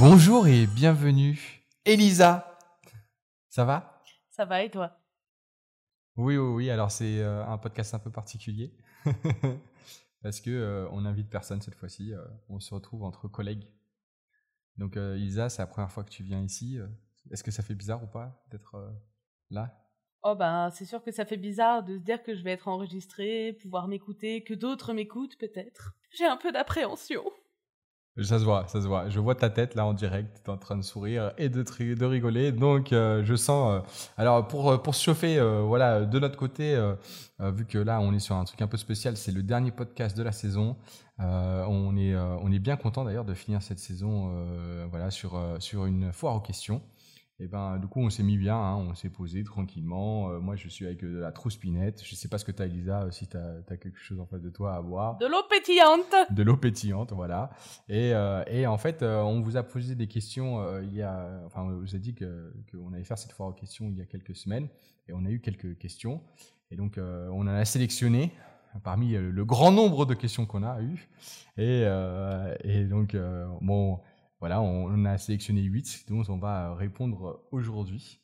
Bonjour et bienvenue. Elisa, ça va? Ça va et toi? Oui, oui, oui. Alors c'est euh, un podcast un peu particulier parce que euh, on n'invite personne cette fois-ci. euh, on se retrouve entre collègues. Donc Elisa, c'est la première fois que tu viens ici. Est-ce que ça fait bizarre ou pas d'être là? Oh ben, c'est sûr que ça fait bizarre de se dire que je vais être enregistrée, pouvoir m'écouter, que d'autres m'écoutent peut-être. J'ai un peu d'appréhension. Ça se voit, ça se voit. Je vois ta tête là en direct, tu es en train de sourire et de, de rigoler. Donc euh, je sens. euh, alors pour, euh, pour se chauffer, voilà, de notre côté, vu que là on est sur un truc un peu spécial, c'est le dernier podcast de la saison. On, est, on est bien content d'ailleurs de finir cette saison voilà, sur, sur une foire aux questions. Et ben du coup on s'est mis bien, hein, on s'est posé tranquillement. Euh, moi je suis avec euh, de la trousse pinette. Je sais pas ce que tu as Elisa, euh, si tu as, quelque chose en face de toi à boire De l'eau pétillante de l'eau pétillante, voilà. Et, euh, et en fait, euh, on vous a posé des questions euh, il y a, enfin, on vous a dit que qu'on allait faire cette foire aux questions il y a quelques semaines, et on a eu quelques questions, et donc euh, on en a sélectionné parmi euh, le grand nombre de questions qu'on a eues, et, euh, et donc euh, bon, voilà, on, a sélectionné 8 dont on va répondre aujourd'hui.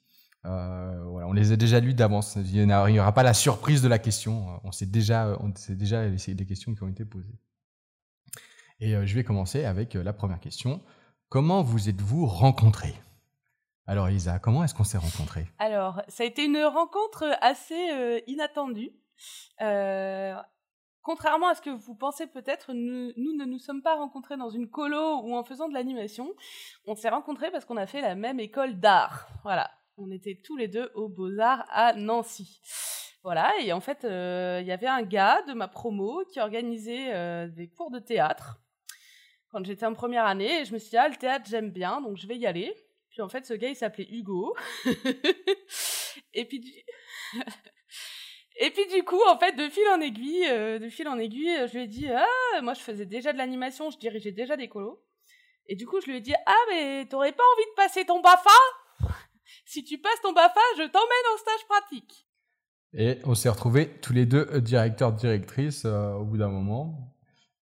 Euh, voilà, on les a déjà lues d'avance. Il n'y aura pas la surprise de la question. On sait déjà, on sait déjà les, questions qui ont été posées. Et euh, je vais commencer avec euh, la première question. Comment vous êtes-vous rencontrés? Alors Isa, comment est-ce qu'on s'est rencontrés? Alors, ça a été une rencontre assez inattendue. Contrairement à ce que vous pensez peut-être, nous, ne nous sommes pas rencontrés dans une colo ou en faisant de l'animation. On s'est rencontrés parce qu'on a fait la même école d'art. Voilà. On était tous les deux aux Beaux-Arts à Nancy. Voilà, et en fait, euh, il y avait un gars de ma promo qui organisait euh, des cours de théâtre quand j'étais en première année, et je me suis dit, ah, le théâtre, j'aime bien, donc je vais y aller. Puis en fait, ce gars, il s'appelait Hugo. et puis. Et puis du coup, en fait, de fil en aiguille, euh, de fil en aiguille, je lui ai dit, ah, moi je faisais déjà de l'animation, je dirigeais déjà des colos. Et du coup, je lui ai dit, ah, mais t'aurais pas envie de passer ton BAFA? Si tu passes ton BAFA, je t'emmène en stage pratique. Et on s'est retrouvés tous les deux euh, directeurs, directrices euh, au bout d'un moment.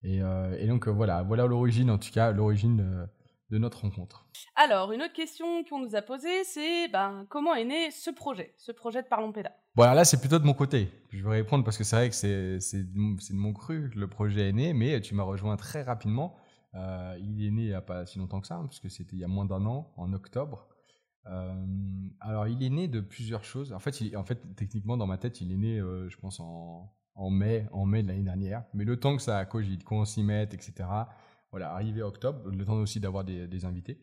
Et, euh, et donc euh, voilà, voilà l'origine, en tout cas, l'origine de, notre rencontre. Alors, une autre question qu'on nous a posée, c'est ben, comment est né ce projet, ce projet de Parlons Péda Bon, alors là, c'est plutôt de mon côté. Je vais répondre parce que c'est vrai que c'est c'est de mon- c'est de mon cru que le projet est né, mais tu m'as rejoint très rapidement. Euh, il est né il n'y a pas si longtemps que ça, hein, parce que c'était il y a moins d'un an, en octobre. Euh, alors, il est né de plusieurs choses. En fait, il- en fait techniquement, dans ma tête, il est né, euh, je pense, en, en mai, en mai de l'année dernière. Mais le temps que ça cogite, qu'on s'y mette, etc. Voilà, arrivé octobre, le temps aussi d'avoir des, des invités.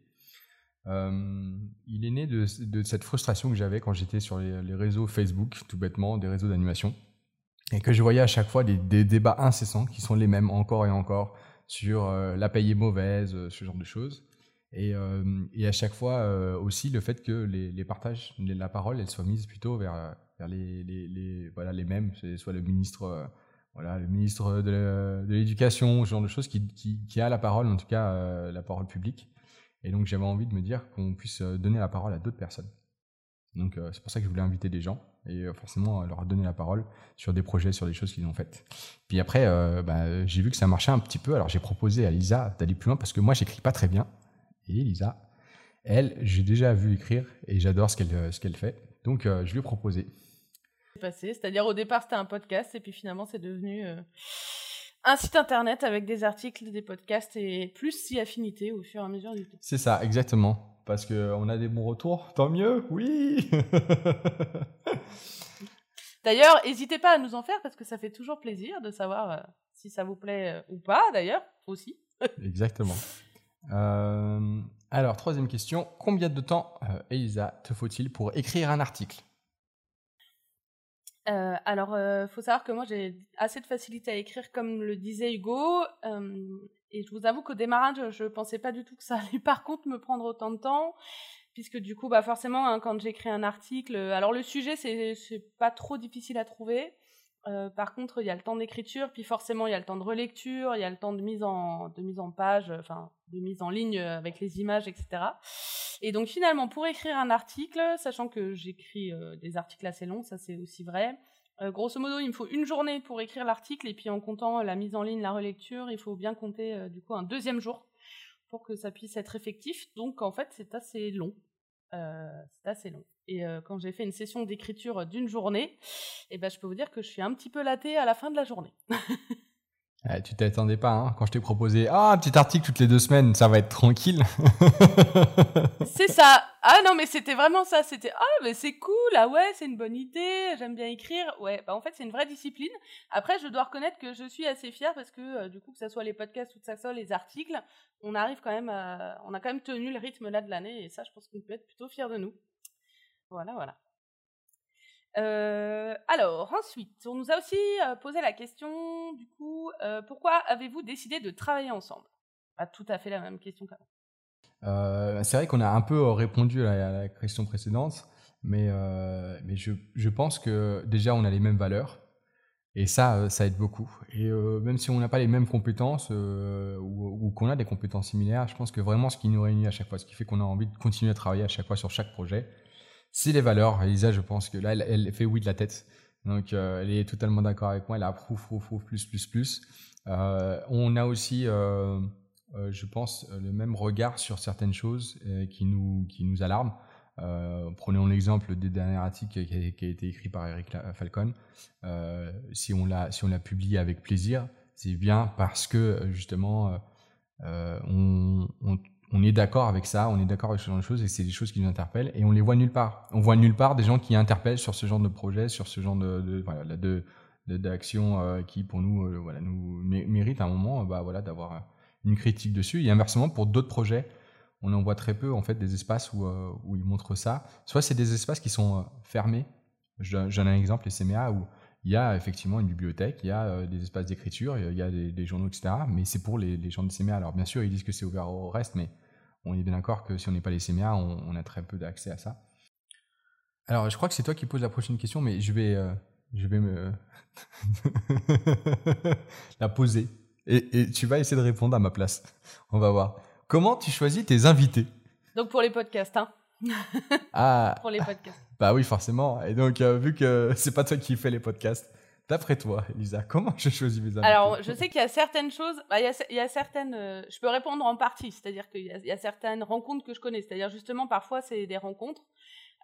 Euh, il est né de, cette frustration que j'avais quand j'étais sur les, réseaux Facebook, tout bêtement, des réseaux d'animation, et que je voyais à chaque fois des, débats incessants qui sont les mêmes encore et encore sur euh, la paye est mauvaise, euh, ce genre de choses. Et, à chaque fois aussi le fait que les, partages, la parole, elle soit mise plutôt vers, les, les, mêmes, soit le ministre, voilà, le ministre de, l'éducation, ce genre de choses qui, a la parole, en tout cas euh, la parole publique. Et donc j'avais envie de me dire qu'on puisse euh, donner la parole à d'autres personnes. Donc euh, c'est pour ça que je voulais inviter des gens et forcément leur donner la parole sur des projets, sur des choses qu'ils ont faites. Puis après, bah, j'ai vu que ça marchait un petit peu, alors j'ai proposé à Lisa d'aller plus loin parce que moi j'écris pas très bien. Et Lisa, elle, j'ai déjà vu écrire et j'adore ce qu'elle fait. Donc je lui ai proposé. Passé, c'est-à-dire au départ c'était un podcast et puis finalement c'est devenu euh, un site internet avec des articles, des podcasts et plus si affinité au fur et à mesure du temps. C'est ça, exactement. Parce qu'on a des bons retours, tant mieux, oui D'ailleurs, n'hésitez pas à nous en faire parce que ça fait toujours plaisir de savoir euh, si ça vous plaît euh, ou pas d'ailleurs aussi. Exactement. Alors, troisième question. Combien de temps, Elisa, te faut-il pour écrire un article? Euh, alors, euh, faut savoir que moi j'ai assez de facilité à écrire, comme le disait Hugo. euh, et je vous avoue qu'au démarrage, je pensais pas du tout que ça allait par contre me prendre autant de temps, puisque du coup, bah forcément, hein, quand j'écris un article, euh, alors le sujet c'est pas trop difficile à trouver. Euh, par contre, il y a le temps d'écriture, puis forcément, il y a le temps de relecture, il y a le temps de mise en, de mise en page, euh, enfin, de mise en ligne euh, avec les images, etc. Et donc, finalement, pour écrire un article, sachant que j'écris des articles assez longs, ça c'est aussi vrai, grosso modo, il me faut une journée pour écrire l'article, et puis en comptant la mise en ligne, la relecture, il faut bien compter, du coup, un deuxième jour pour que ça puisse être effectif. Donc en fait, c'est assez long. c'est assez long. Et quand j'ai fait une session d'écriture d'une journée, eh ben, je peux vous dire que je suis un petit peu latée à la fin de la journée. Eh, tu t'attendais pas, hein, quand je t'ai proposé ah, un petit article toutes les deux semaines, ça va être tranquille. c'est ça. Ah non, mais c'était vraiment ça. C'était ah, mais c'est cool, ah ouais, c'est une bonne idée, j'aime bien écrire. Ouais, bah en fait, c'est une vraie discipline. Après, je dois reconnaître que je suis assez fière parce que euh, du coup, que ce soit les podcasts ou que ce soit les articles, on arrive quand même à... On a quand même tenu le rythme là de l'année et ça, je pense qu'on peut être plutôt fier de nous. Voilà, voilà. Euh, alors, ensuite, on nous a aussi euh, posé la question, du coup, euh, pourquoi avez-vous décidé de travailler ensemble? Pas tout à fait la même question qu'avant. c'est vrai qu'on a un peu répondu à la, question précédente, mais, mais je, je, pense que déjà, on a les mêmes valeurs. Et ça, ça aide beaucoup. Et même si on n'a pas les mêmes compétences ou, ou qu'on a des compétences similaires, je pense que vraiment ce qui nous réunit à chaque fois, ce qui fait qu'on a envie de continuer à travailler à chaque fois sur chaque projet, c'est les valeurs. Elisa, je pense que là, elle, fait oui de la tête. Donc, euh, elle est totalement d'accord avec moi. Elle approuve, prouve, prouve, plus, plus, plus. Euh, on a aussi, euh, je pense, le même regard sur certaines choses qui, nous, qui nous alarment. prenons l'exemple des derniers articles qui a, été écrit par Eric Falcon. si on l'a si on l'a publié avec plaisir, c'est bien parce que justement on, on, on est d'accord avec ça, on est d'accord avec ce genre de choses et c'est des choses qui nous interpellent et on les voit nulle part. On voit nulle part des gens qui interpellent sur ce genre de projet, sur ce genre de, de de, d'action euh, qui pour nous euh, voilà nous mérite à un moment bah voilà d'avoir euh, une critique dessus et inversement pour d'autres projets on en voit très peu en fait des espaces où, où ils montrent ça soit c'est des espaces qui sont fermés j'en ai un exemple les CMA où il y a effectivement une bibliothèque, il y a des espaces d'écriture, il y a des, journaux, etc. Mais c'est pour les, les gens de CMA. Alors bien sûr, ils disent que c'est ouvert au reste, mais on est bien d'accord que si on n'est pas les CMA, on, a très peu d'accès à ça. Alors, je crois que c'est toi qui poses la prochaine question, mais je vais, euh, je vais me la poser. Et, tu vas essayer de répondre à ma place. On va voir. Comment tu choisis tes invités? Donc pour les podcasts, hein Ah Pour les podcasts. Bah oui, forcément. Et donc, euh, vu que c'est pas toi qui fais les podcasts, D'après toi, Elisa, comment je choisis mes amis Alors, je sais qu'il y a certaines choses, bah, il, y a, certaines, euh, je peux répondre en partie, c'est-à-dire qu'il y, a certaines rencontres que je connais, c'est-à-dire justement parfois c'est des rencontres,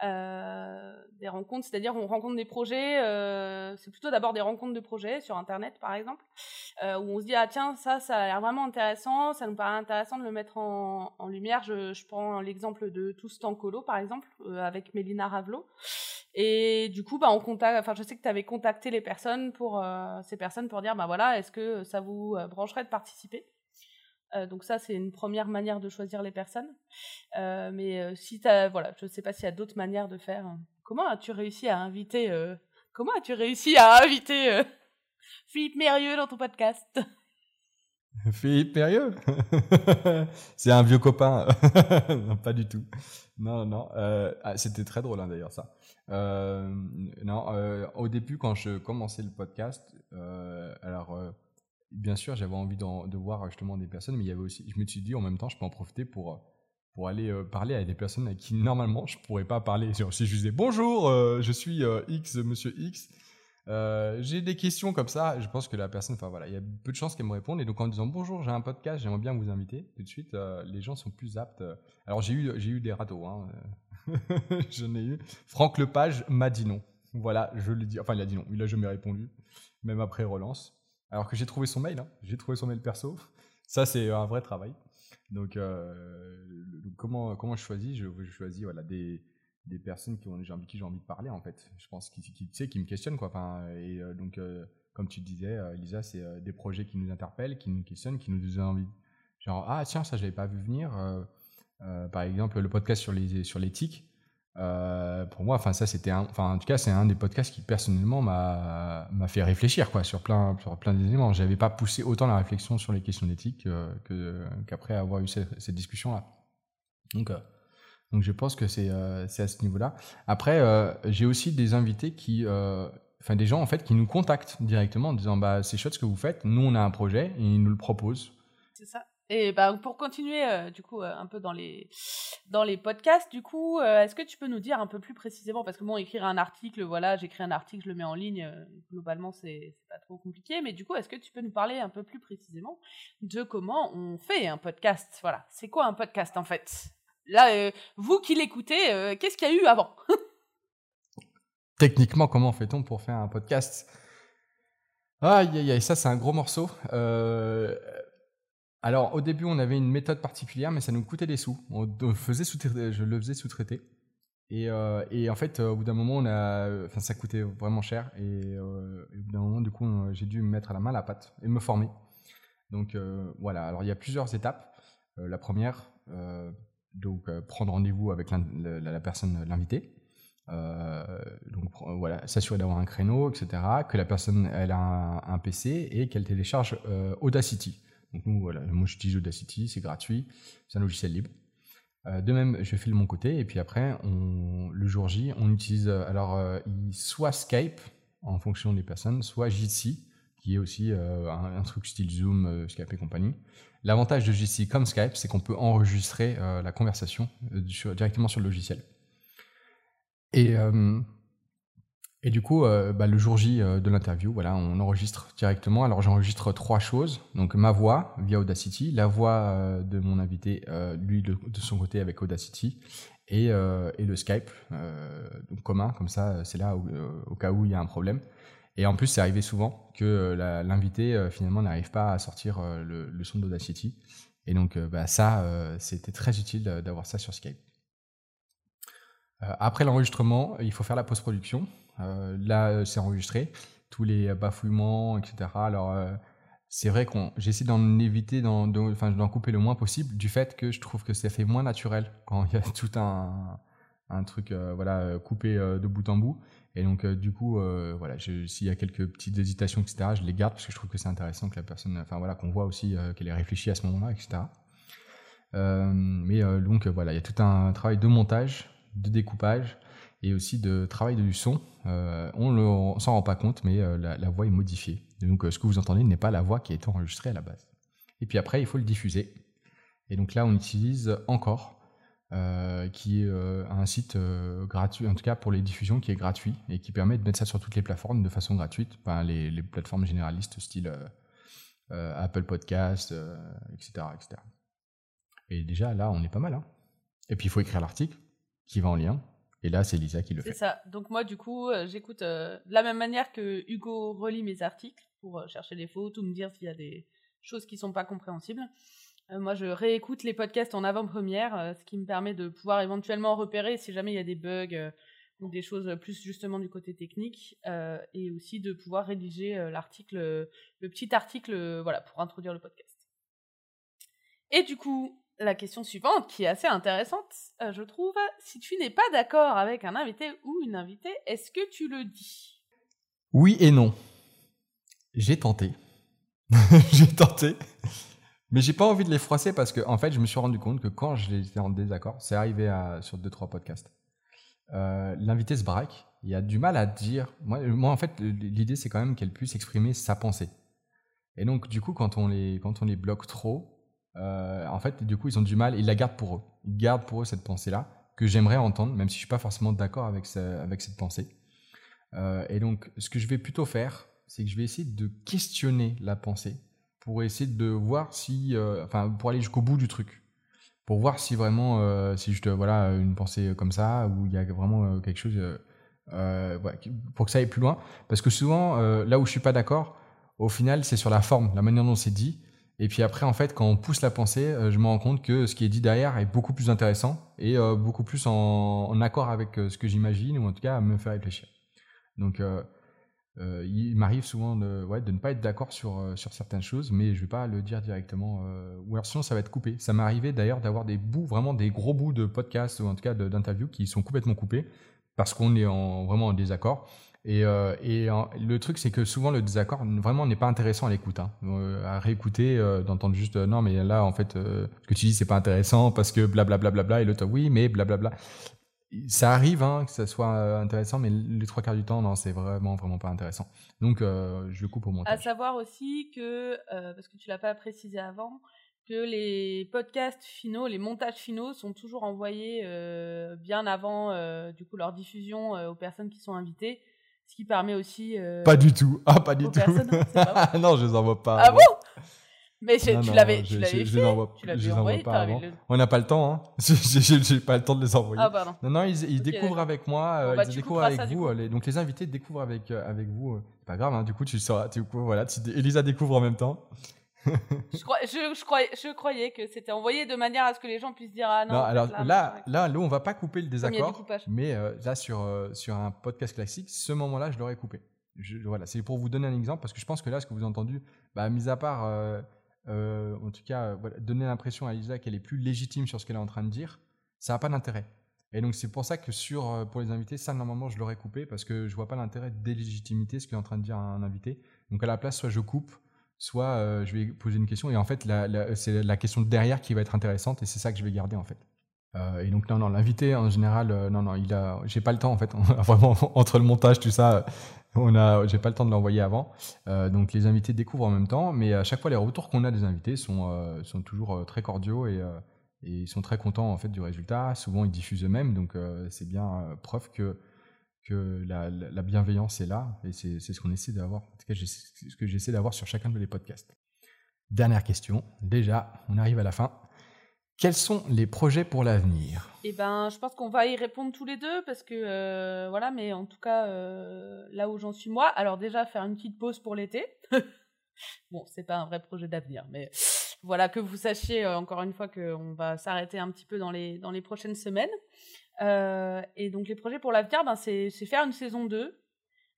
euh, des rencontres, c'est-à-dire on rencontre des projets, euh, c'est plutôt d'abord des rencontres de projets sur Internet par exemple, où on se dit ah tiens ça ça a l'air vraiment intéressant, ça nous paraît intéressant de le mettre en, lumière. Je, je prends l'exemple de Tous en colo par exemple avec Mélina Ravelot. Et du coup, bah, enfin, je sais que tu avais contacté les personnes pour, euh, ces personnes pour dire, bah voilà, est-ce que ça vous euh, brancherait de participer? Euh, donc ça, c'est une première manière de choisir les personnes. mais si as, voilà, je ne sais pas s'il y a d'autres manières de faire. Comment as-tu réussi à inviter Comment as-tu réussi à inviter Philippe Mérieux dans ton podcast? Philippe Mérieux C'est un vieux copain. pas du tout. Non, non. Ah, c'était très drôle hein, d'ailleurs ça. Euh, non, euh, au début, quand je commençais le podcast, euh, alors bien sûr, j'avais envie de, voir justement des personnes, mais il y avait aussi, je me suis dit en même temps, je peux en profiter pour pour aller parler à des personnes à qui normalement je pourrais pas parler. Si je disais bonjour, je suis X, Monsieur X, j'ai des questions comme ça, je pense que la personne, enfin voilà, il y a peu de chances qu'elle me réponde. Et donc en disant bonjour, j'ai un podcast, j'aimerais bien vous inviter, tout de suite, les gens sont plus aptes. Alors j'ai eu, j'ai eu des ratos, hein, J'en ai eu. Franck Lepage m'a dit non. Voilà, je lui dis. Enfin, il a dit non. Il a jamais répondu, même après relance. Alors que j'ai trouvé son mail. Hein. J'ai trouvé son mail perso. Ça, c'est un vrai travail. Donc, euh, comment, comment je choisis je, choisis voilà, des, des personnes qui ont, avec qui j'ai envie de parler, en fait. Je pense qui, qui, qui me questionnent. Quoi. Enfin, et euh, donc, euh, comme tu disais, Elisa, c'est des projets qui nous interpellent, qui nous questionnent, qui nous donnent envie. Genre, ah tiens, ça, je l'avais pas vu venir. Euh, par exemple, le podcast sur les sur l'éthique. Euh, pour moi, enfin ça c'était enfin en tout cas c'est un des podcasts qui personnellement m'a m'a fait réfléchir quoi sur plein sur plein d'éléments. J'avais pas poussé autant la réflexion sur les questions d'éthique euh, que qu'après avoir eu cette, cette discussion là. Donc donc je pense que c'est c'est à ce niveau-là. Après j'ai aussi des invités qui enfin des gens en fait qui nous contactent directement en disant bah c'est chouette ce que vous faites, nous on a un projet et ils nous le proposent. C'est ça. Et ben, pour continuer, euh, du coup, euh, un peu dans les, dans les podcasts, du coup, euh, est-ce que tu peux nous dire un peu plus précisément, parce que bon, écrire un article, voilà, j'écris un article, je le mets en ligne, globalement, c'est pas trop compliqué, mais du coup, est-ce que tu peux nous parler un peu plus précisément de comment on fait un podcast? Voilà, c'est quoi un podcast en fait? Là, vous qui l'écoutez, qu'est-ce qu'il y a eu avant? Techniquement, comment fait-on pour faire un podcast? Aïe, aïe, aïe, ça c'est un gros morceau. Euh, alors, au début, on avait une méthode particulière, mais ça nous coûtait des sous. On faisait je le faisais sous-traiter. Et, euh, en fait, au bout d'un moment, ça coûtait vraiment cher. Et, euh, au bout d'un moment, du coup, j'ai dû me mettre à la main la pâte et me former. Donc euh, voilà. Alors, il y a plusieurs étapes. la première, donc prendre rendez-vous avec la, personne, l'invité. donc voilà, s'assurer d'avoir un créneau, etc. Que la personne elle a un, PC et qu'elle télécharge Audacity. Donc nous, voilà, moi j'utilise Audacity, c'est gratuit, c'est un logiciel libre. Euh, de même, je fais mon côté, et puis après, le jour J, on utilise euh, alors euh, soit Skype en fonction des personnes, soit Jitsi, qui est aussi un, truc style Zoom, Skype et compagnie. L'avantage de Jitsi comme Skype, c'est qu'on peut enregistrer la conversation directement sur le logiciel. Et et du coup, euh, bah, le jour J euh, de l'interview, voilà, on enregistre directement. Alors j'enregistre trois choses. Donc ma voix via Audacity, la voix euh, de mon invité, lui de, son côté avec Audacity, et, et le Skype donc commun. Comme ça, c'est là au cas où il y a un problème. Et en plus, c'est arrivé souvent que l'invité finalement n'arrive pas à sortir le, le, son d'Audacity. Et donc bah, ça, c'était très utile d'avoir ça sur Skype. après l'enregistrement, il faut faire la post-production. Euh, là, euh, c'est enregistré, tous les bafouillements, etc. Alors, euh, c'est vrai qu'on j'essaie d'en éviter, enfin, d'en couper le moins possible, du fait que je trouve que ça fait moins naturel quand il y a tout un, un truc voilà coupé de bout en bout et donc du coup voilà s'il y a quelques petites hésitations etc je les garde parce que je trouve que c'est intéressant que la personne enfin voilà qu'on voit aussi qu'elle ait réfléchi à ce moment-là etc mais donc voilà il y a tout un travail de montage de découpage et aussi de travail du son. Euh, on ne s'en rend pas compte, mais euh, la, voix est modifiée. Donc euh, ce que vous entendez n'est pas la voix qui a été enregistrée à la base. Et puis après, il faut le diffuser. Et donc là, on utilise Encore, qui est un site gratuit, en tout cas pour les diffusions, qui est gratuit et qui permet de mettre ça sur toutes les plateformes de façon gratuite, les, les, plateformes généralistes style Apple Podcast, etc., etc. Et déjà, là, on est pas mal. Hein. Et puis, il faut écrire l'article qui va en lien. Et là, c'est Lisa qui le fait. C'est ça. Donc moi, du coup, euh, j'écoute euh, de la même manière que Hugo relit mes articles pour euh, chercher des fautes ou me dire s'il y a des choses qui sont pas compréhensibles. Moi, je réécoute les podcasts en avant-première, ce qui me permet de pouvoir éventuellement repérer si jamais il y a des bugs ou des choses plus justement du côté technique, et aussi de pouvoir rédiger l'article, le petit article, voilà, pour introduire le podcast. Et du coup, la question suivante, qui est assez intéressante, euh, je trouve. Si tu n'es pas d'accord avec un invité ou une invitée, est-ce que tu le dis? Oui et non. J'ai tenté. j'ai tenté. Mais j'ai pas envie de les froisser parce que, en fait, je me suis rendu compte que quand j'étais en désaccord, c'est arrivé sur deux, trois podcasts, euh, l'invité se braque. Il a du mal à dire. Moi, en fait, l'idée, c'est quand même qu'elle puisse exprimer sa pensée. Et donc, du coup, quand on les, quand on les bloque trop, euh, en fait, du coup, ils ont du mal, ils la gardent pour eux. Ils gardent pour eux cette pensée-là, que j'aimerais entendre, même si je suis pas forcément d'accord avec, avec cette pensée. Euh, et donc, ce que je vais plutôt faire, c'est que je vais essayer de questionner la pensée pour essayer de voir si, euh, enfin, pour aller jusqu'au bout du truc, pour voir si vraiment, si juste voilà une pensée comme ça ou il y a vraiment quelque chose, pour que ça aille plus loin. Parce que souvent, là où je suis pas d'accord, au final, c'est sur la forme, la manière dont c'est dit. Et puis après, en fait, quand on pousse la pensée, euh, je me rends compte que ce qui est dit derrière est beaucoup plus intéressant et euh, beaucoup plus en, accord avec euh, ce que j'imagine, ou en tout cas me faire réfléchir. Donc, il m'arrive souvent de, ne pas être d'accord sur, sur certaines choses, mais je ne vais pas le dire directement. ou alors sinon, ça va être coupé. Ça m'est arrivé d'ailleurs d'avoir des bouts, vraiment des gros bouts de podcasts, ou en tout cas d'interviews, qui sont complètement coupés parce qu'on est en, vraiment en désaccord. Et, euh, le truc, c'est que souvent le désaccord vraiment n'est pas intéressant à l'écoute, hein. euh, à réécouter, euh, d'entendre juste non, mais là en fait, ce que tu dis c'est pas intéressant parce que blablabla, bla, bla, bla, et l'autre oui, mais blablabla. Ça arrive hein, que ça soit intéressant, mais les trois quarts du temps, non, c'est vraiment vraiment pas intéressant. Donc je coupe au montage. À savoir aussi que parce que tu l'as pas précisé avant, que les podcasts finaux, les montages finaux sont toujours envoyés bien avant du coup leur diffusion aux personnes qui sont invitées, ce qui permet aussi. pas du tout. Ah, pas du tout. non, je les envoie pas. Ah bon? Mais tu l'avais fait. Je les envoie pas avant. On n'a pas le temps. Hein. J'ai pas le temps de les envoyer. Ah, pardon. Non, non, ils, découvrent avec moi. Euh, bah, ils découvrent avec vous. Les, donc les invités découvrent avec, euh, avec vous. Euh, pas grave, hein, du coup, tu sauras. Coup, voilà, Elisa découvre en même temps. je, crois, je, croyais, je, croyais, que c'était envoyé de manière à ce que les gens puissent dire ah non. non alors là, là, là, on va pas couper le désaccord. Mais là, sur, sur un podcast classique, ce moment-là, je l'aurais coupé. Je, voilà, c'est pour vous donner un exemple parce que je pense que là, ce que vous avez entendu, bah, mis à part euh, en tout cas, donner l'impression à Lisa qu'elle est plus légitime sur ce qu'elle est en train de dire, ça n'a pas d'intérêt. Et donc c'est pour ça que sur euh, pour les invités, ça normalement je l'aurais coupé parce que je vois pas l'intérêt de délégitimité ce qu'elle est en train de dire à un invité. Donc à la place, soit je coupe, soit euh, je vais poser une question et en fait c'est la question de derrière qui va être intéressante et c'est ça que je vais garder en fait. Et donc non non l'invité en général non non il a j'ai pas le temps en fait vraiment entre le montage tout ça on a, j'ai pas le temps de l'envoyer avant. Euh, donc les invités découvrent en même temps, mais à chaque fois les retours qu'on a des invités sont, euh, sont toujours euh, très cordiaux et, ils sont très contents en fait du résultat. Souvent ils diffusent eux-mêmes, donc c'est bien preuve que que la, bienveillance est là et c'est, ce qu'on essaie d'avoir. En tout cas, ce que j'essaie d'avoir sur chacun de les podcasts. Dernière question. Déjà, on arrive à la fin. Quels sont les projets pour l'avenir? Eh ben, je pense qu'on va y répondre tous les deux parce que euh, voilà, mais en tout cas, euh, là où j'en suis moi, alors déjà faire une petite pause pour l'été. bon, c'est pas un vrai projet d'avenir, mais voilà que vous sachiez euh, encore une fois qu'on va s'arrêter un petit peu dans les prochaines semaines. et donc les projets pour l'avenir, ben c'est faire une saison 2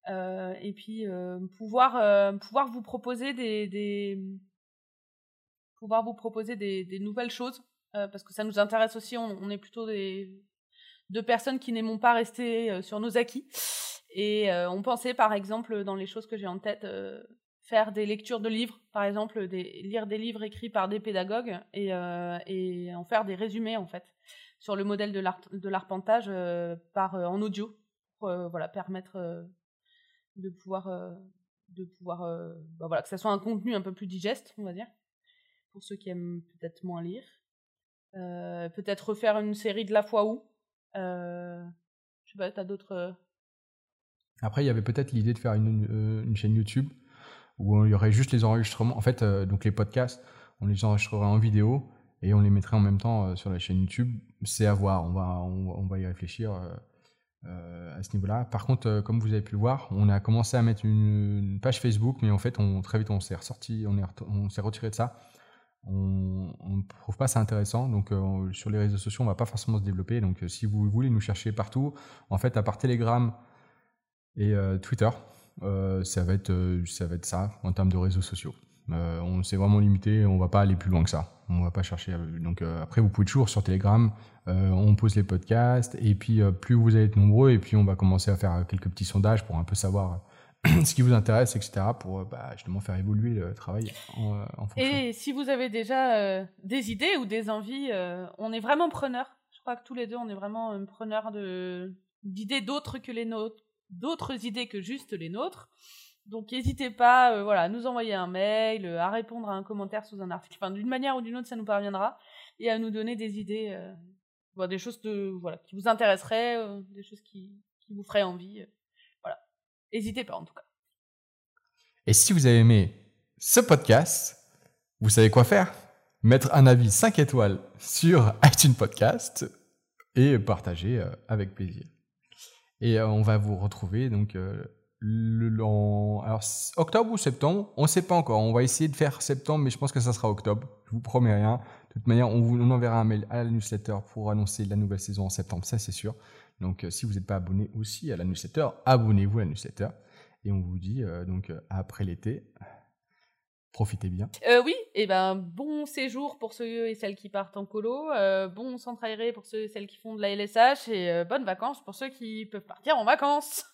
et puis pouvoir pouvoir vous proposer des, pouvoir vous proposer des nouvelles choses euh, parce que ça nous intéresse aussi. On, est plutôt des deux personnes qui n'aimons pas rester euh, sur nos acquis. Et euh, on pensait, par exemple, dans les choses que j'ai en tête, faire des lectures de livres, par exemple, des, lire des livres écrits par des pédagogues et, et en faire des résumés, en fait, sur le modèle de l'arpentage par en audio, pour voilà, permettre de pouvoir, de pouvoir bah voilà, que ça soit un contenu un peu plus digeste, on va dire, pour ceux qui aiment peut-être moins lire. Euh, peut-être refaire une série de la fois où. Euh, je sais pas, t'as d'autres. Euh Après, il y avait peut-être l'idée de faire une, une, chaîne YouTube où il y aurait juste les enregistrements. En fait, donc les podcasts, on les enregistrerait en vidéo et on les mettrait en même temps sur la chaîne YouTube. C'est à voir, on va, on, va y réfléchir à ce niveau-là. Par contre, comme vous avez pu le voir, on a commencé à mettre une, page Facebook, mais en fait, très vite, on s'est ressorti, on, on s'est retiré de ça on ne trouve pas ça intéressant. Donc euh, sur les réseaux sociaux, on va pas forcément se développer. Donc euh, si vous voulez nous chercher partout, en fait, à part Telegram et euh, Twitter, ça va être ça en termes de réseaux sociaux. on s'est vraiment limité, on va pas aller plus loin que ça. On va pas chercher. donc après, vous pouvez toujours sur Telegram, on pose les podcasts et puis plus vous allez être nombreux et puis on va commencer à faire quelques petits sondages pour un peu savoir ce qui vous intéresse, etc., pour euh, bah, justement faire évoluer le travail euh. Et si vous avez déjà euh, des idées ou des envies, on est vraiment preneurs. Je crois que tous les deux, on est vraiment preneurs d'idées d'autres que les nôtres, d'autres idées que juste les nôtres. Donc n'hésitez pas, voilà, à nous envoyer un mail, à répondre à un commentaire sous un article. Enfin, d'une manière ou d'une autre, ça nous parviendra, et à nous donner des idées, des choses qui vous intéresseraient, des choses qui vous feraient envie. N'hésitez pas en tout cas. Et si vous avez aimé ce podcast, vous savez quoi faire Mettre un avis 5 étoiles sur iTunes Podcast et partager euh, avec plaisir. Et euh, on va vous retrouver donc euh, le, en alors, octobre ou septembre, on ne sait pas encore. On va essayer de faire septembre, mais je pense que ça sera octobre. Je vous promets rien. De toute manière, on vous enverra un mail à la newsletter pour annoncer la nouvelle saison en septembre, ça c'est sûr. Donc, euh, si vous n'êtes pas abonné aussi à la newsletter, abonnez-vous à la newsletter. Et on vous dit euh, donc euh, après l'été, profitez bien. oui, et ben bon séjour pour ceux et celles qui partent en colo, bon centre aéré pour ceux et celles qui font de la LSH et bonnes vacances pour ceux qui peuvent partir en vacances.